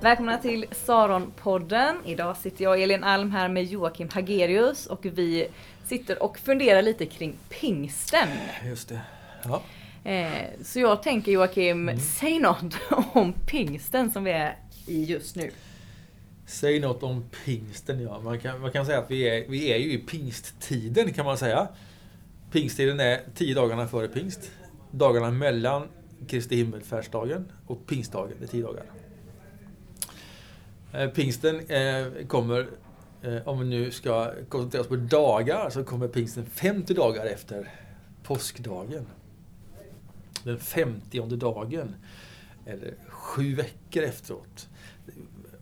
Välkomna till Saronpodden. Idag sitter jag Elin Alm här med Joakim Hagerius och vi sitter och funderar lite kring pingsten. Just det. Ja. Eh, så jag tänker Joakim, Mm. säg något om pingsten som vi är i just nu. Säg något om pingsten, ja. Man kan, man kan säga att vi är, vi är ju i pingsttiden, kan man säga. Pingsttiden är tio dagarna före pingst. Dagarna mellan Kristi himmelfärdsdagen och pingstdagen är tio dagar. Eh, pingsten eh, kommer, eh, om vi nu ska koncentrera oss på dagar, så kommer pingsten 50 dagar efter påskdagen. Den 50 dagen. Eller sju veckor efteråt.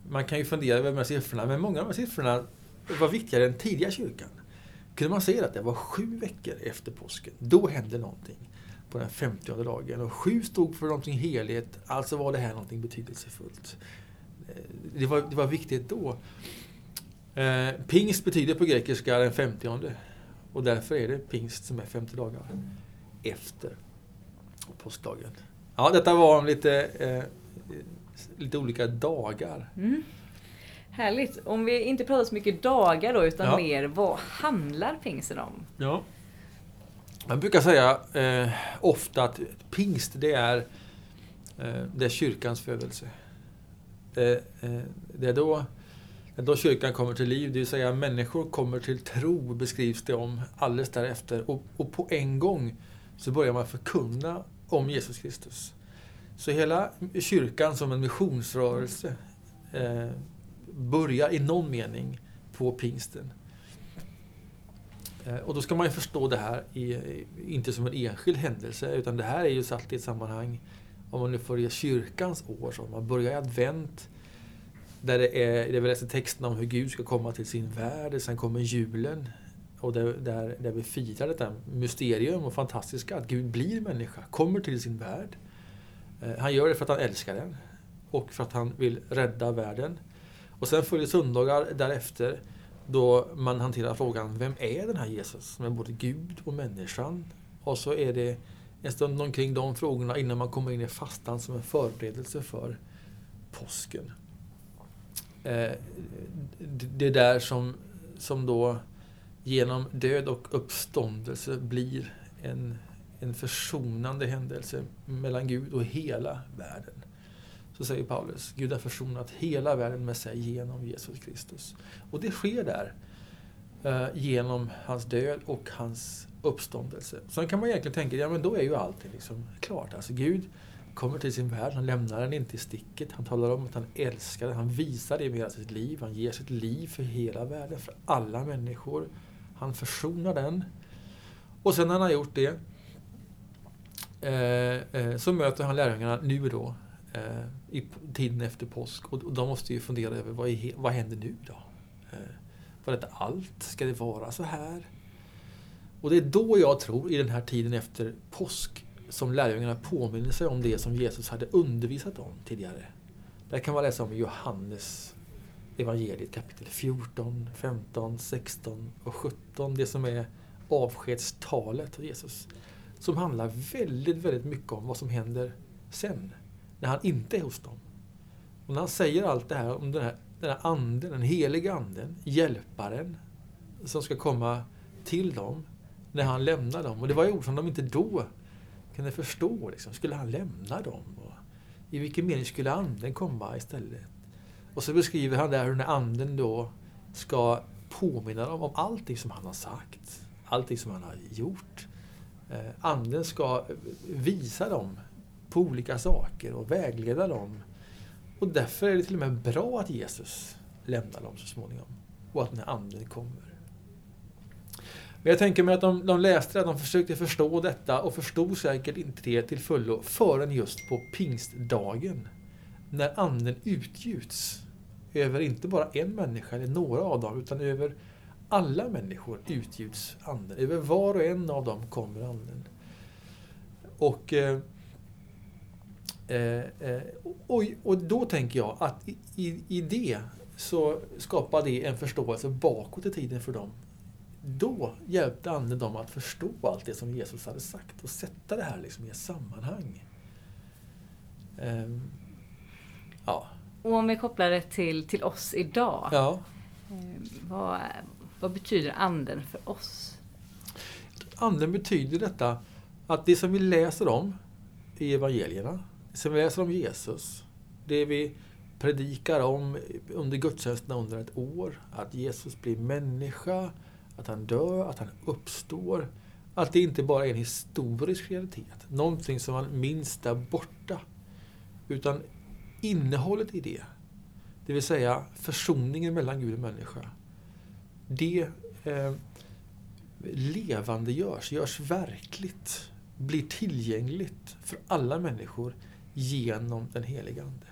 Man kan ju fundera över de här siffrorna, men många av de här siffrorna var viktigare än tidiga kyrkan. Kunde man se att det var sju veckor efter påsken, då hände någonting på den 50 dagen. Och sju stod för någonting heligt, alltså var det här någonting betydelsefullt. Det var, det var viktigt då. Eh, pingst betyder på grekiska den 50 och därför är det pingst som är 50 dagar efter påskdagen. Ja, detta var om lite, eh, lite olika dagar. Mm. Härligt. Om vi inte pratar så mycket dagar då utan Ja. mer vad handlar pingsten om? Ja. Man brukar säga eh, ofta att pingst det är, eh, det är kyrkans födelse. Det, eh, eh, det är då, det är då kyrkan kommer till liv, det vill säga människor kommer till tro beskrivs det om alldeles därefter. Och, och på en gång så börjar man förkunna om Jesus Kristus. Så hela kyrkan som en missionsrörelse eh, börjar i någon mening på pingsten. Eh, Och då ska man ju förstå det här i, i- inte som en enskild händelse utan det här är ju satt i ett sammanhang om man nu får ge kyrkans år. Så man börjar i advent där det är, där vi läser texten om hur Gud ska komma till sin värld. Sen kommer julen och där, där, där vi firar detta mysterium och fantastiska att Gud blir människa, kommer till sin värld. Eh, han gör det för att han älskar den och för att han vill rädda världen. Och sen följer söndagar därefter då man hanterar frågan, vem är den här Jesus som är både Gud och människan? Och så är det en stund omkring de frågorna innan man kommer in i fastan som en förberedelse för påsken. Eh, Det är där som, som då genom död och uppståndelse blir en, en försonande händelse mellan Gud och hela världen. Så säger Paulus, Gud har försonat hela världen med sig genom Jesus Kristus. Och det sker där eh, genom hans död och hans uppståndelse. Sen kan man egentligen tänka, ja men då är ju allting liksom klart. Alltså Gud kommer till sin värld, han lämnar den inte i sticket. Han talar om att han älskar den, han visar det med hela sitt liv. Han ger sitt liv för hela världen, för alla människor. Han försonar den. Och sen när han har gjort det eh, eh, så möter han lärjungarna nu då eh, i tiden efter påsk. Och, och de måste ju fundera över vad, är, vad händer nu då? Eh, var detta allt? Ska det vara så här? Och det är då jag tror, i den här tiden efter påsk, som lärjungarna påminner sig om det som Jesus hade undervisat om tidigare. Det kan man läsa om i Johannes evangeliet kapitel 14, 15, 16 och 17. Det som är avskedstalet av Jesus. Som handlar väldigt, väldigt mycket om vad som händer sen. När han inte är hos dem. Och när han säger allt det här om den här, den här anden, den heliga anden, hjälparen, som ska komma till dem när han lämnar dem. Och det var ju ord som de inte då kunde förstå. Liksom. Skulle han lämna dem? Och I vilken mening skulle anden komma istället? Och så beskriver han där hur den anden då ska påminna dem om allting som han har sagt. Allting som han har gjort. Eh, anden ska visa dem på olika saker och vägleda dem. Och därför är det till och med bra att Jesus lämnar dem så småningom. Och att den här anden kommer. Men jag tänker mig att de, de läste det, de försökte förstå detta och förstod säkert inte det till fullo förrän just på pingstdagen. När anden utgjuts över inte bara en människa eller några av dem utan över alla människor utgjuts anden. Över var och en av dem kommer anden. Och, eh, eh, eh och, och då tänker jag att i, i, i det så skapar det en förståelse bakåt i tiden för dem. Då hjälpte anden dem att förstå allt det som Jesus hade sagt och sätta det här liksom i ett sammanhang. Ehm, ja, Och om vi kopplar det till, till oss idag. Ja. Eh, vad, vad betyder anden för oss? Anden betyder detta att det som vi läser om i evangelierna, det som vi läser om Jesus, det vi predikar om under gudstjänsterna under ett år, att Jesus blir människa, att han dör, att han uppstår, att det inte bara är en historisk realitet, någonting som man minns där borta, utan innehållet i det, det vill säga försoningen mellan Gud och människa, det eh, levande görs, görs verkligt, blir tillgängligt för alla människor genom den heliga Ande.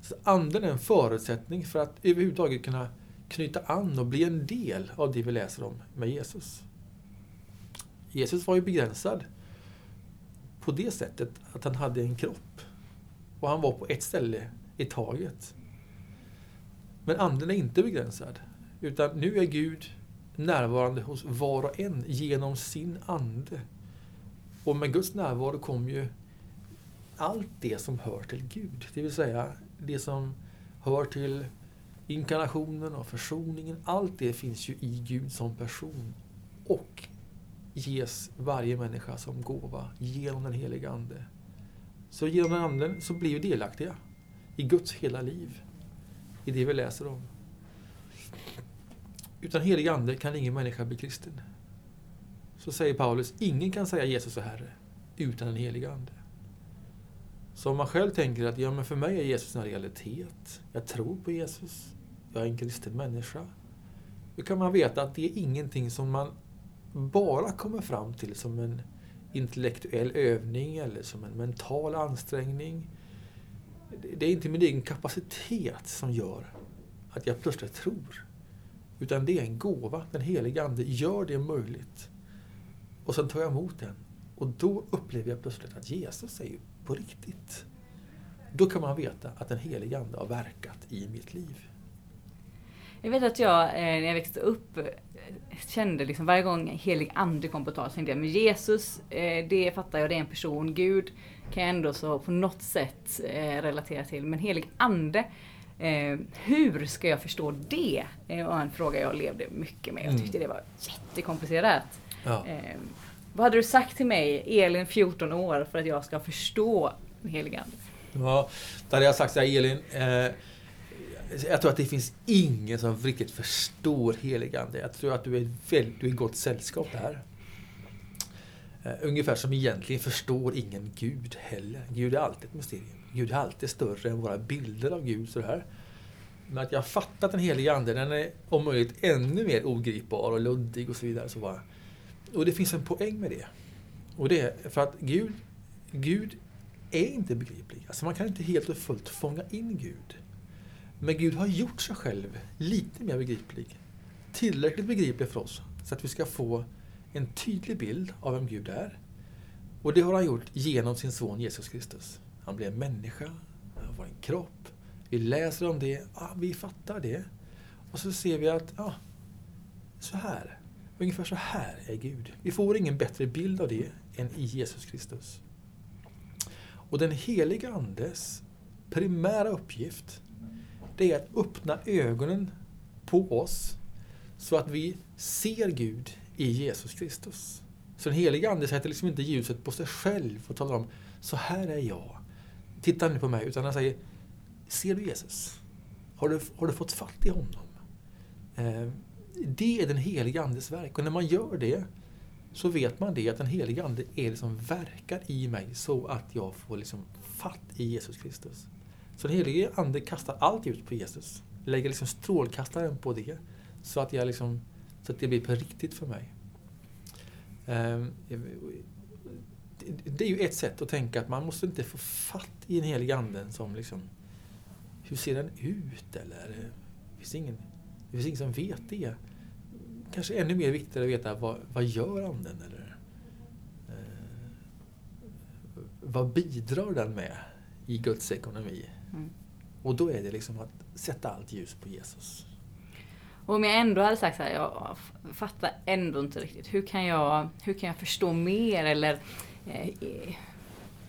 Så anden är en förutsättning för att överhuvudtaget kunna knyta an och bli en del av det vi läser om med Jesus. Jesus var ju begränsad på det sättet att han hade en kropp och han var på ett ställe i taget. Men anden är inte begränsad, utan nu är Gud närvarande hos var och en genom sin ande. Och med Guds närvaro kommer ju allt det som hör till Gud, det vill säga det som hör till inkarnationen och försoningen. Allt det finns ju i Gud som person och ges varje människa som gåva genom den heliga Ande. Så genom den Anden så blir vi delaktiga i Guds hela liv, i det vi läser om. Utan helig Ande kan ingen människa bli kristen. Så säger Paulus, ingen kan säga Jesus är Herre utan den helige Ande. Så om man själv tänker att ja, men för mig är Jesus en realitet, jag tror på Jesus, jag är en kristen människa. Då kan man veta att det är ingenting som man bara kommer fram till som en intellektuell övning eller som en mental ansträngning. Det är inte min egen kapacitet som gör att jag plötsligt tror. Utan det är en gåva. Den heliga Ande gör det möjligt. Och sen tar jag emot den. Och då upplever jag plötsligt att Jesus är ju på riktigt. Då kan man veta att den heliga Ande har verkat i mitt liv. Jag vet att jag, eh, när jag växte upp, eh, kände liksom varje gång helig ande kom på tal, så tänkte jag, men Jesus, eh, det fattar jag, det är en person. Gud kan jag ändå så på något sätt relatera till. Men helig ande, hur ska jag förstå det? Det var en fråga jag levde mycket med. Jag tyckte det var jättekomplicerat. Ja. Vad hade du sagt till mig, Elin 14 år, för att jag ska förstå den helige Ande? Ja, då hade jag sagt så här, Elin, eh, jag tror att det finns ingen som riktigt förstår heligande. Jag tror att du är, väldigt, i gott sällskap här. Eh, ungefär som egentligen förstår ingen Gud heller. Gud är alltid ett mysterium. Gud är alltid större än våra bilder av Gud. Så här. Men att jag har fattat den heliga Ande, den är om möjligt ännu mer ogripbar och luddig och så vidare. Så bara. Och det finns en poäng med det. Och det är för att Gud, Gud är inte begriplig. Alltså man kan inte helt och fullt fånga in Gud. Men Gud har gjort sig själv lite mer begriplig. Tillräckligt begriplig för oss så att vi ska få en tydlig bild av vem Gud är. Och det har han gjort genom sin son Jesus Kristus. Han blev människa, han var en kropp. Vi läser om det, ja, vi fattar det. Och så ser vi att, ja, så här, ungefär så här är Gud. Vi får ingen bättre bild av det än i Jesus Kristus. Och den heliga Andes primära uppgift det är att öppna ögonen på oss så att vi ser Gud i Jesus Kristus. Så den heliga Ande sätter liksom inte ljuset på sig själv och talar om så här är jag. Titta nu på mig. Utan han säger Ser du Jesus? Har du, har du fått fatt i honom? Eh, det är den heliga Andes verk. Och när man gör det så vet man det att den heliga Ande är liksom verkar i mig så att jag får liksom fatt i Jesus Kristus. Så den helige Ande kastar allt ljus på Jesus. Lägger liksom strålkastaren på det. Så att, jag liksom, så att det blir på riktigt för mig. Ehm, det är ju ett sätt att tänka att man måste inte få fatt i den helige Anden som liksom, hur ser den ut? Eller, det, finns ingen, det finns ingen som vet det. Kanske ännu mer viktigt att veta vad, vad gör Anden? Eller, eh, vad bidrar den med i Guds ekonomi? Mm. Och då är det liksom att sätta allt ljus på Jesus. Och om jag ändå hade sagt så här, jag fattar ändå inte riktigt. Hur kan jag, hur kan jag förstå mer? Eller eh,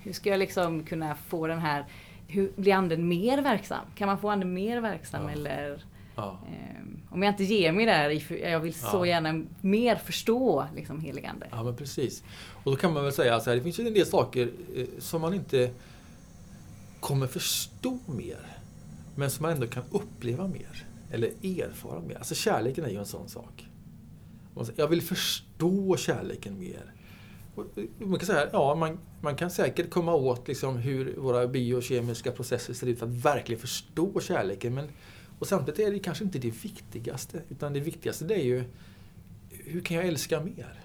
hur ska jag liksom kunna få den här hur blir anden mer verksam? Kan man få anden mer verksam Ja. eller Ja. ehm, om jag inte ger mig där, jag vill så Ja. gärna mer förstå liksom heligande. Ja, men precis. Och då kan man väl säga så här, det finns ju en del saker eh, som man inte kommer förstå mer, men som man ändå kan uppleva mer, eller erfara mer. Alltså kärleken är ju en sån sak. Jag vill förstå kärleken mer. Eh, man kan säga, ja, man, man kan säkert komma åt liksom hur våra biokemiska processer ser ut för att verkligen förstå kärleken, men och samtidigt är det kanske inte det viktigaste, utan det viktigaste det är ju hur kan jag älska mer?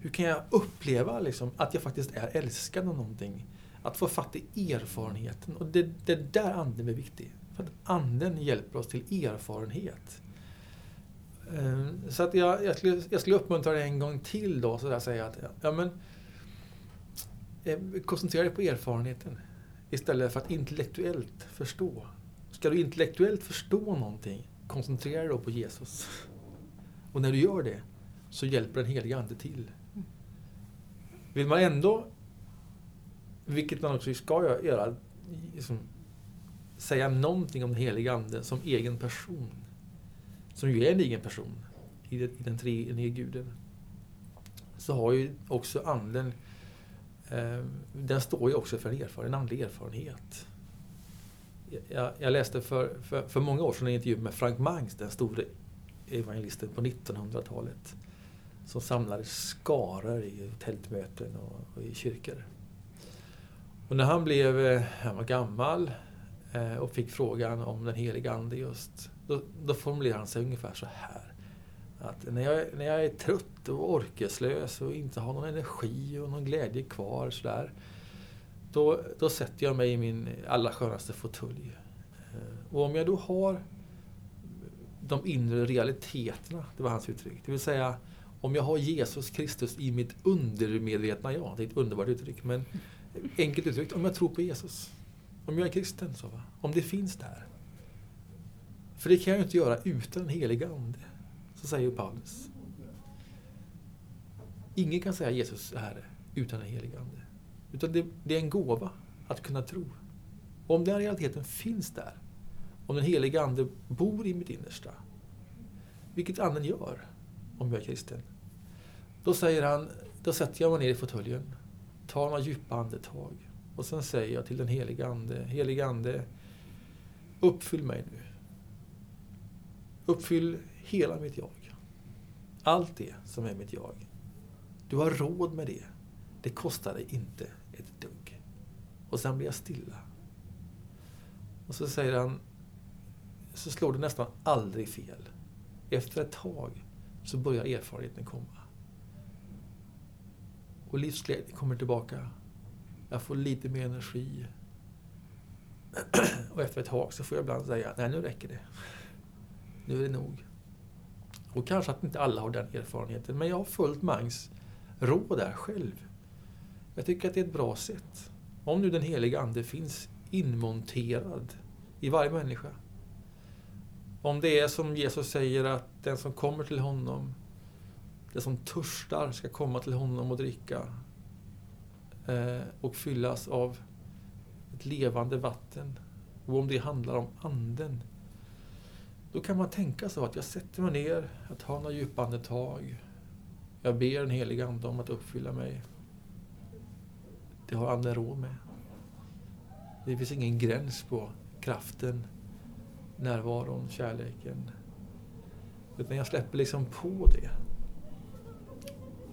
Hur kan jag uppleva liksom, att jag faktiskt är älskad av någonting? Att få fatt i erfarenheten. Och det, det är där anden är viktig. För att anden hjälper oss till erfarenhet. Eh, Så att jag, jag, skulle, jag skulle uppmuntra dig en gång till då, så där säga att ja, men, eh, koncentrera dig på erfarenheten istället för att intellektuellt förstå. Ska du intellektuellt förstå någonting, koncentrera dig då på Jesus. Och när du gör det så hjälper den heliga Ande till. Vill man ändå, vilket man också ska göra, liksom, säga någonting om den heliga Ande som egen person, som ju är en egen person i, den, i den treenige guden, så har ju också Anden, eh, den står ju också för en, erfaren, en andlig erfarenhet. Jag, jag läste för, för, för många år sedan en intervju med Frank Mangs, den store evangelisten på 1900-talet. Som samlade skaror i tältmöten och, och i kyrkor. Och när han blev, eh, han var gammal eh, och fick frågan om den heliga Ande just, då, då formulerade han sig ungefär så här. Att när jag, när jag är trött och orkeslös och inte har någon energi och någon glädje kvar sådär. Då, då sätter jag mig i min allra skönaste fåtölj. Eh, och om jag då har de inre realiteterna, det var hans uttryck. Det vill säga, om jag har Jesus Kristus i mitt undermedvetna jag, det är ett underbart uttryck, men enkelt uttryckt, om jag tror på Jesus. Om jag är kristen, så va? om det finns där. För det kan jag ju inte göra utan den heliga Ande. Så säger Paulus. Ingen kan säga Jesus är Herre utan den heliga Ande. Utan det, det är en gåva att kunna tro. Och om den realiteten finns där, om den heliga Ande bor i mitt innersta, vilket Anden gör om jag är kristen, då säger han, då sätter jag mig ner i fåtöljen, tar några djupa andetag och sen säger jag till den heliga Ande, heliga Ande, uppfyll mig nu. Uppfyll hela mitt jag. Allt det som är mitt jag. Du har råd med det. Det kostar dig inte ett dugg. Och sen blir jag stilla. Och så säger han, så slår det nästan aldrig fel. Efter ett tag så börjar erfarenheten komma. Och livsglädjen kommer tillbaka. Jag får lite mer energi. Och efter ett tag så får jag ibland säga, nej nu räcker det. Nu är det nog. Och kanske att inte alla har den erfarenheten, men jag har följt Mangs råd där själv. Jag tycker att det är ett bra sätt. Om nu den heliga Ande finns inmonterad i varje människa. Om det är som Jesus säger att den som kommer till honom, det som törstar ska komma till honom och dricka eh, och fyllas av ett levande vatten. Och om det handlar om Anden, då kan man tänka så att jag sätter mig ner, jag tar några djupa andetag, jag ber den heliga Ande om att uppfylla mig. Det har Anden råd med. Det finns ingen gräns på kraften, närvaron, kärleken. Utan jag släpper liksom på det.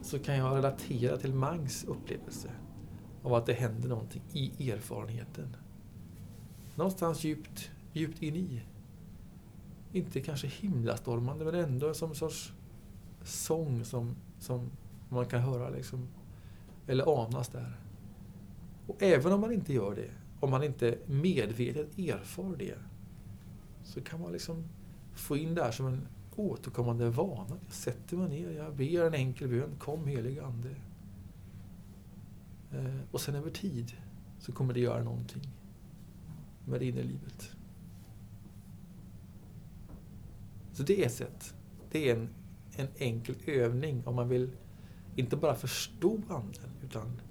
Så kan jag relatera till Mangs upplevelse av att det händer någonting i erfarenheten. Någonstans djupt, djupt in i. Inte kanske himlastormande men ändå som en sorts sång som, som man kan höra liksom, eller anas där. Och även om man inte gör det, om man inte medvetet erfar det, så kan man liksom få in det här som en återkommande vana. Jag sätter mig ner, jag ber en enkel bön, kom helig Ande. Eh, och sen över tid så kommer det göra någonting med det inre livet. Så det är ett sätt. Det är en, en enkel övning om man vill inte bara förstå Anden utan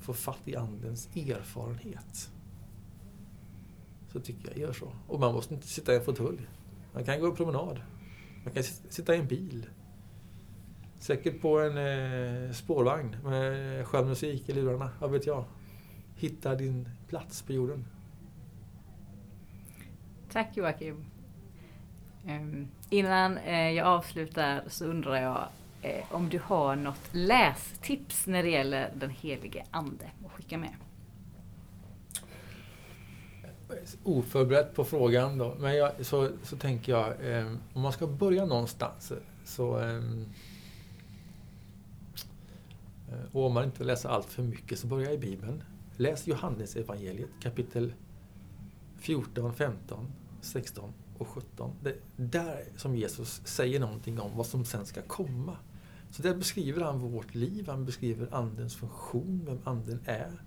få fatt i Andens erfarenhet. så tycker jag gör så. Och man måste inte sitta i en fåtölj. Man kan gå en promenad. Man kan sitta i en bil. Säkert på en eh, spårvagn med skön musik i lurarna, vad vet jag. Hitta din plats på jorden. Tack Joakim. Um, innan eh, jag avslutar så undrar jag eh, om du har något lästips när det gäller den helige Ande att skicka med? Oförberett på frågan då, men jag, så, så tänker jag eh, om man ska börja någonstans så ehm, eh, och om man inte vill läsa allt för mycket så börja i Bibeln. Läs Johannes evangeliet kapitel 14, 15, 16 och 17. Det är där som Jesus säger någonting om vad som sen ska komma. Så där beskriver han vårt liv, han beskriver Andens funktion, vem Anden är.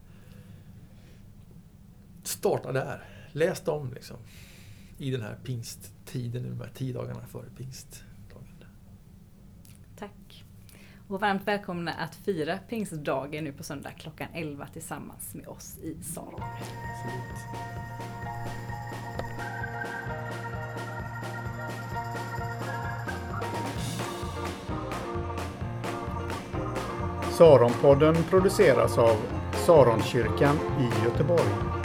Starta där. Läs dem liksom. I den här pingsttiden, de här tio dagarna före pingstdagen. Tack. Och varmt välkomna att fira pingstdagen nu på söndag klockan 11 tillsammans med oss i Saron. Saronpodden produceras av Saronkyrkan i Göteborg.